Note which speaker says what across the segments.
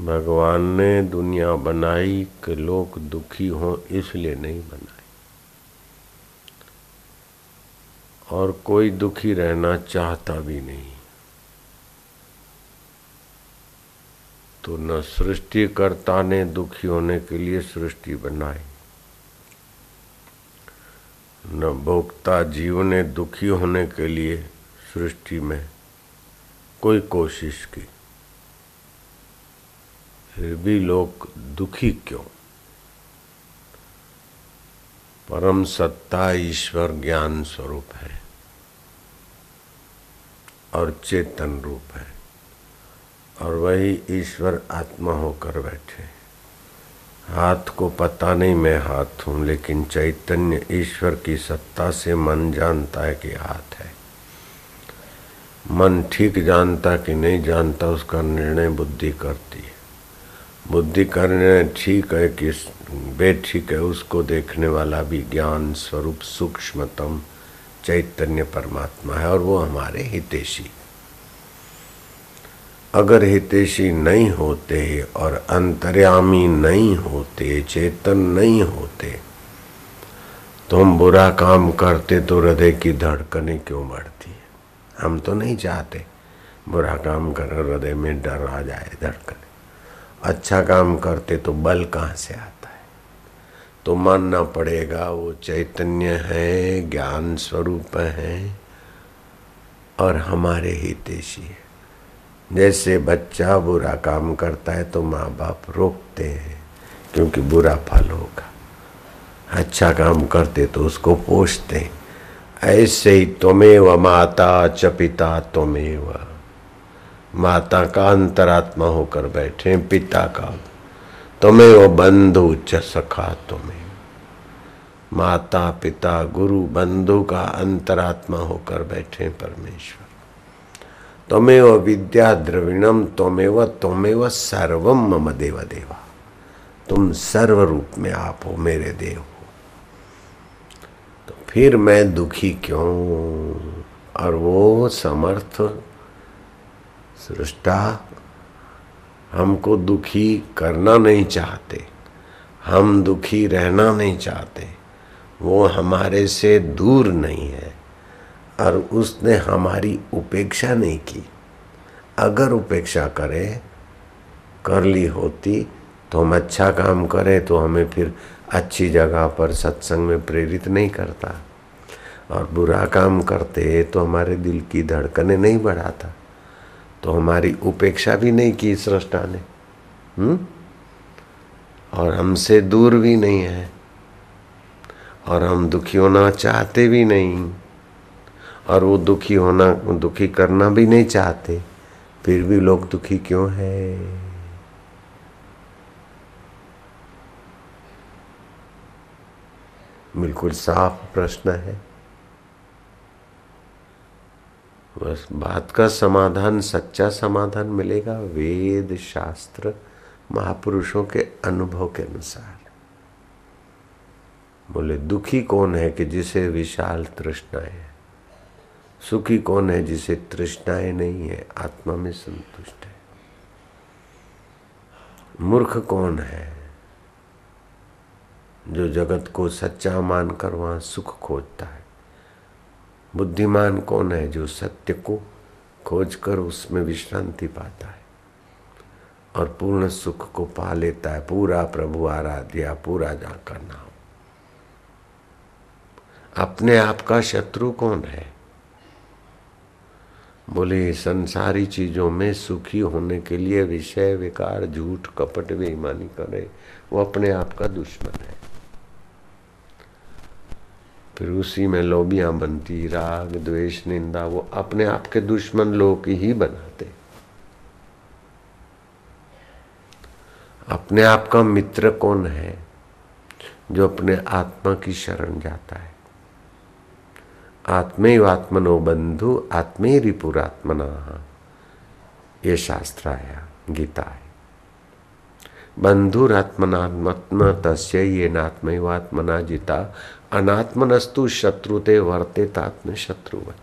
Speaker 1: भगवान ने दुनिया बनाई, कि लोग दुखी हों, इसलिए नहीं बनाई और कोई दुखी रहना चाहता भी नहीं। तो न सृष्टिकर्ता ने दुखी होने के लिए सृष्टि बनाई। न भोक्ता जीव ने दुखी होने के लिए सृष्टि में कोई कोशिश की। फिर भी लोग दुखी क्यों? परम सत्ता ईश्वर ज्ञान स्वरूप है और चेतन रूप है और वही ईश्वर आत्मा होकर बैठे हाथ को पता नहीं मैं हाथ हूँ, लेकिन चैतन्य ईश्वर की सत्ता से मन जानता है कि हाथ है। मन ठीक जानता कि नहीं जानता, उसका निर्णय बुद्धि करती है। बुद्धि करने ठीक है कि बेठीक है, उसको देखने वाला भी ज्ञान स्वरूप सूक्ष्मतम चैतन्य परमात्मा है और वो हमारे हितेशी। अगर हितेशी नहीं होते और अंतर्यामी नहीं होते, चेतन नहीं होते तो हम बुरा काम करते तो हृदय की धड़कने क्यों बढ़ती है? हम तो नहीं चाहते बुरा काम कर हृदय में डर आ जाए धड़कन। अच्छा काम करते तो बल कहाँ से आता है? तो मानना पड़ेगा, वो चैतन्य है, ज्ञान स्वरूप है, और हमारे हितेशी है। जैसे बच्चा बुरा काम करता है तो माँ बाप रोकते हैं, क्योंकि बुरा फल होगा। अच्छा काम करते तो उसको पोषते ऐसे ही तुम्हें व माता च पिता तुम्हें माता का अंतरात्मा होकर बैठे पिता का। तुम्हें वो बंधु च सखा तुम्हें। माता, पिता, गुरु, बंधु का अंतरात्मा होकर बैठे परमेश्वर। तुम्हें वो विद्या द्रविणम, तुम्हें तुम्हें सर्वम मम देव देवा। तुम सर्व रूप में आप हो, मेरे देव हो। तो फिर मैं दुखी क्यों और वो समर्थ सृष्टा, हमको दुखी करना नहीं चाहते। हम दुखी रहना नहीं चाहते। वो हमारे से दूर नहीं है और उसने हमारी उपेक्षा नहीं की। अगर उपेक्षा करे, कर ली होती तो हम अच्छा काम करें तो हमें फिर अच्छी जगह पर सत्संग में प्रेरित नहीं करता। और बुरा काम करते तो हमारे दिल की धड़कने नहीं बढ़ाता। तो हमारी उपेक्षा भी नहीं की सृष्टा ने हुँ? और हमसे दूर भी नहीं है, और हम दुखी होना चाहते भी नहीं, और वो दुखी होना, दुखी करना भी नहीं चाहते, फिर भी लोग दुखी क्यों है बिल्कुल साफ़ प्रश्न है बस बात का समाधान, सच्चा समाधान मिलेगा वेद शास्त्र महापुरुषों के अनुभव के अनुसार। बोले, दुखी कौन है कि जिसे विशाल तृष्णाएँ है? सुखी कौन है जिसे तृष्णाएँ नहीं है? आत्मा में संतुष्ट है। मूर्ख कौन है जो जगत को सच्चा मानकर वहाँ सुख खोजता है? बुद्धिमान कौन है जो सत्य को खोजकर उसमें विश्रांति पाता है? और पूर्ण सुख को पा लेता है, पूरा प्रभु आराध्या, पूरा जाकर नाम। अपने आप का शत्रु कौन है? बोले, संसारी चीज़ों में सुखी होने के लिए विषय, विकार, झूठ, कपट, बेईमानी करे, वो अपने आप का दुश्मन है। फिर उसी में लोबियाँ बनती, राग, द्वेष, निंदा, वो अपने आप के दुश्मन लोग ही बनाते। अपने आप का मित्र कौन है जो अपने आत्मा की शरण जाता है? आत्मे आत्मनो बंधु, आत्मे रिपुरात्मना, ये शास्त्र आया गीता है बंधुरात्मनात्म तस्य ये नात्मवात्मना जिता अनात्मनस्तु शत्रुते वर्ते तात्म शत्रुवत।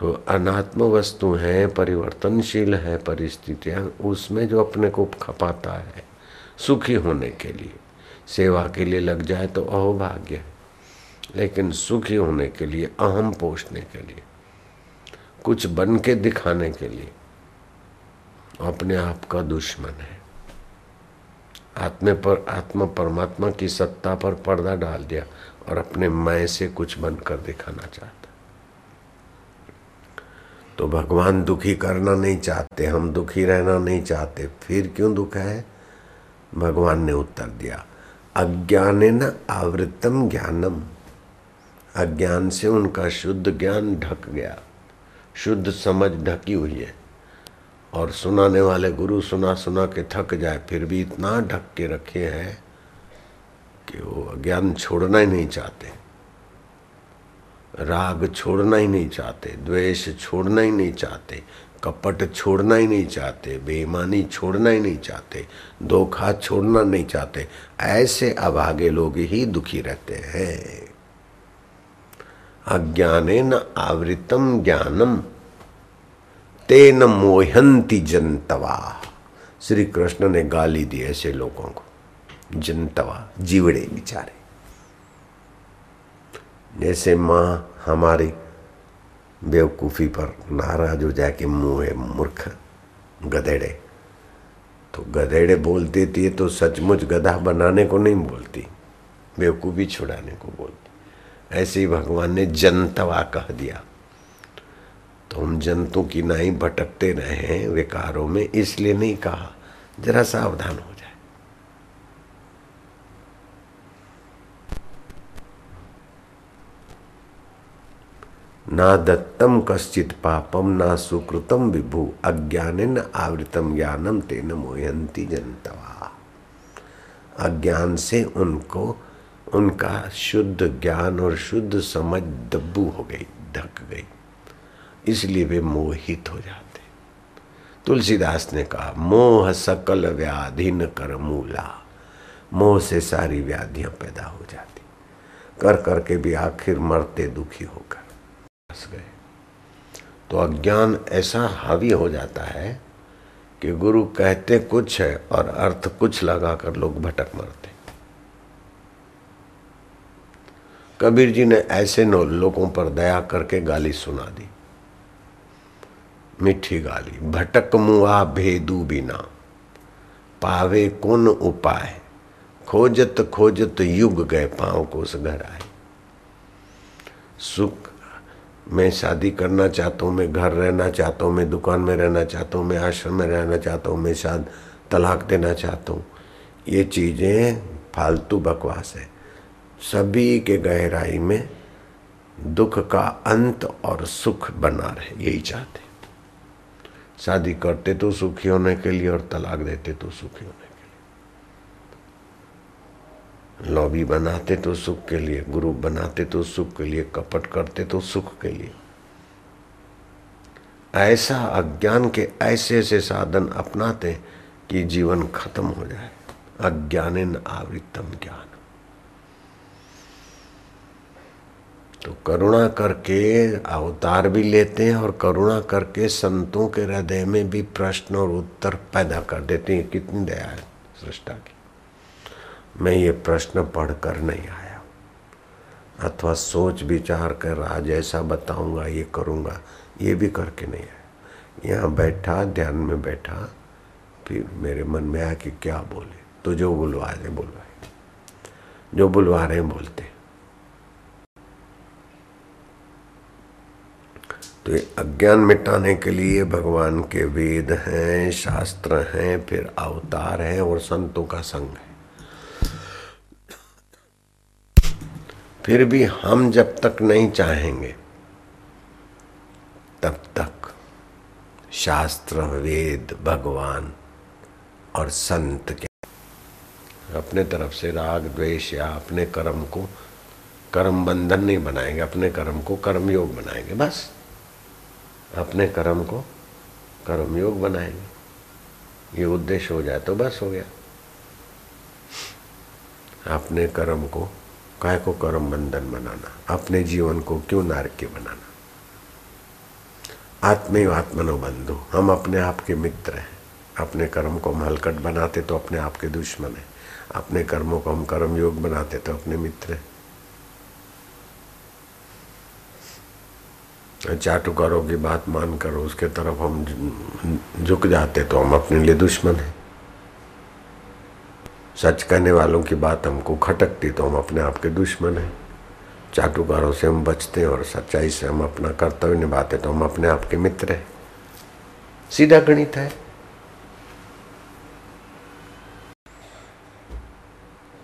Speaker 1: तो अनात्म वस्तु है, परिवर्तनशील है, परिस्थितियाँ, उसमें जो अपने को खपाता है, सुखी होने के लिए, सेवा के लिए लग जाए तो अहोभाग्य है। लेकिन सुखी होने के लिए, अहम पोषने के लिए, कुछ बन के दिखाने के लिए, अपने आप का दुश्मन है। आत्मे पर, आत्मा परमात्मा की सत्ता पर पर्दा डाल दिया और अपने मैं से कुछ बनकर दिखाना चाहता। तो भगवान दुखी करना नहीं चाहते, हम दुखी रहना नहीं चाहते। फिर क्यों दुख है? भगवान ने उत्तर दिया, अज्ञान न आवृतम ज्ञानम। अज्ञान से उनका शुद्ध ज्ञान ढक गया। शुद्ध समझ ढकी हुई है। और सुनाने वाले गुरु सुना सुना के थक जाए, फिर भी इतना ढक के रखे हैं कि वो अज्ञान छोड़ना ही नहीं चाहते। राग छोड़ना ही नहीं चाहते, द्वेष छोड़ना ही नहीं चाहते, कपट छोड़ना ही नहीं चाहते, बेईमानी छोड़ना ही नहीं चाहते, धोखा छोड़ना नहीं चाहते। ऐसे अभागे लोग ही दुखी रहते हैं। अज्ञाने न आवृतम ज्ञानम। तेन मोहंती जनतवा। श्री कृष्ण ने गाली दी ऐसे लोगों को। जनतवा, जीवड़े बिचारे। जैसे माँ हमारी बेवकूफ़ी पर नाराज़ हो जाए कि मुँह है मूर्ख, गधेड़े। तो गधेड़े बोल देती है तो सचमुच गधा बनाने को नहीं बोलती, बेवकूफ़ी छुड़ाने को बोलती। ऐसे ही भगवान ने जनतवा कह दिया। तो हम जंतु की नाई भटकते रहे हैं विकारों में, इसलिए नहीं कहा। जरा सावधान हो जाए। ना दत्तम कश्चित पापम, ना सुकृतम विभु अज्ञान आवृतम ज्ञानम तेन मोहंती जनतवा। अज्ञान से उनको, उनका शुद्ध ज्ञान और शुद्ध समझ दब्बू हो गई, ढक गई। इसलिए वे मोहित हो जाते। तुलसीदास ने कहा, मोह सकल व्याधि न कर मूला। मोह से सारी व्याधियाँ पैदा हो जाती। कर करके भी आखिर मरते दुखी होकर फंस गए। तो अज्ञान ऐसा हावी हो जाता है कि गुरु कहते कुछ है और अर्थ कुछ लगाकर लोग भटक मरते। कबीर जी ने ऐसे लोगों पर दया करके गाली सुना दी। मीठी गाली, भटक मुआ भेदू बिना। पावे कौन उपाय? खोजत खोजत युग गए पाँव को उस घर आए। सुख मैं शादी करना चाहता हूँ, मैं घर रहना चाहता हूँ, मैं दुकान में रहना चाहता हूँ, मैं आश्रम में रहना चाहता हूँ, मैं शाद, तलाक देना चाहता हूँ। ये चीज़ें फालतू बकवास है। सभी के गहराई में दुख का अंत और सुख बना रहे, यही चाहते शादी करते तो सुखी होने के लिए और तलाक देते तो सुखी होने के लिए। लॉबी बनाते तो सुख के लिए, ग्रुप बनाते तो सुख के लिए, कपट करते तो सुख के लिए। ऐसा अज्ञान के ऐसे ऐसे साधन अपनाते कि जीवन खत्म हो जाए। अज्ञान आवृतम ज्ञान। तो करुणा करके अवतार भी लेते हैं और करुणा करके संतों के हृदय में भी प्रश्न और उत्तर पैदा कर देते हैं। कितनी दया है सृष्टा की। मैं ये प्रश्न पढ़कर नहीं आया अथवा सोच विचार कर आज ऐसा बताऊँगा, ये करूँगा, ये भी करके नहीं आया। यहाँ बैठा, ध्यान में बैठा, फिर मेरे मन में आया कि क्या बोले। तो जो बुलवा रहे बुलवाए जो बुलवा रहे हैं, बोलते तो ये अज्ञान मिटाने के लिए भगवान के वेद हैं, शास्त्र हैं, फिर अवतार हैं और संतों का संग है। फिर भी हम जब तक नहीं चाहेंगे, तब तक शास्त्र, वेद, भगवान और संत के अपने तरफ़ से राग, द्वेष या अपने कर्म को, कर्म बंधन नहीं बनाएँगे, अपने कर्म को कर्मयोग बनाएँगे, बस। अपने कर्म को कर्मयोग बनाएँगे। ये उद्देश्य हो जाए तो बस हो गया। अपने कर्म को, काय को कर्म बंधन बनाना? अपने जीवन को क्यों नारक्य बनाना? आत्मैव आत्मनो बंधु। हम अपने आप के मित्र हैं। अपने कर्म को हम हलकट बनाते तो अपने आप के दुश्मन हैं। अपने कर्मों को हम कर्म योग बनाते तो अपने मित्र हैं। चाटुकारों की बात मानकर उसके तरफ़ हम झुक जाते तो हम अपने लिए दुश्मन हैं। सच कहने वालों की बात हमको खटकती तो हम अपने आप के दुश्मन हैं। चाटुकारों से हम बचते हैं और सच्चाई से हम अपना कर्तव्य निभाते तो हम अपने आप के मित्र हैं। सीधा गणित है।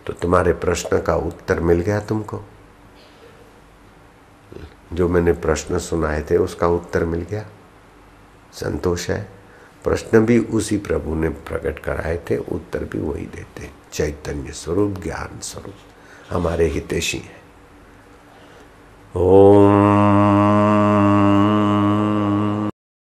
Speaker 1: तो तुम्हारे प्रश्न का उत्तर मिल गया तुमको? जो मैंने प्रश्न सुनाए थे, उसका उत्तर मिल गया। संतोष है। प्रश्न भी उसी प्रभु ने प्रकट कराए थे, उत्तर भी वही देते। चैतन्य स्वरूप, ज्ञान स्वरूप। हमारे हितेशी हैं। ओम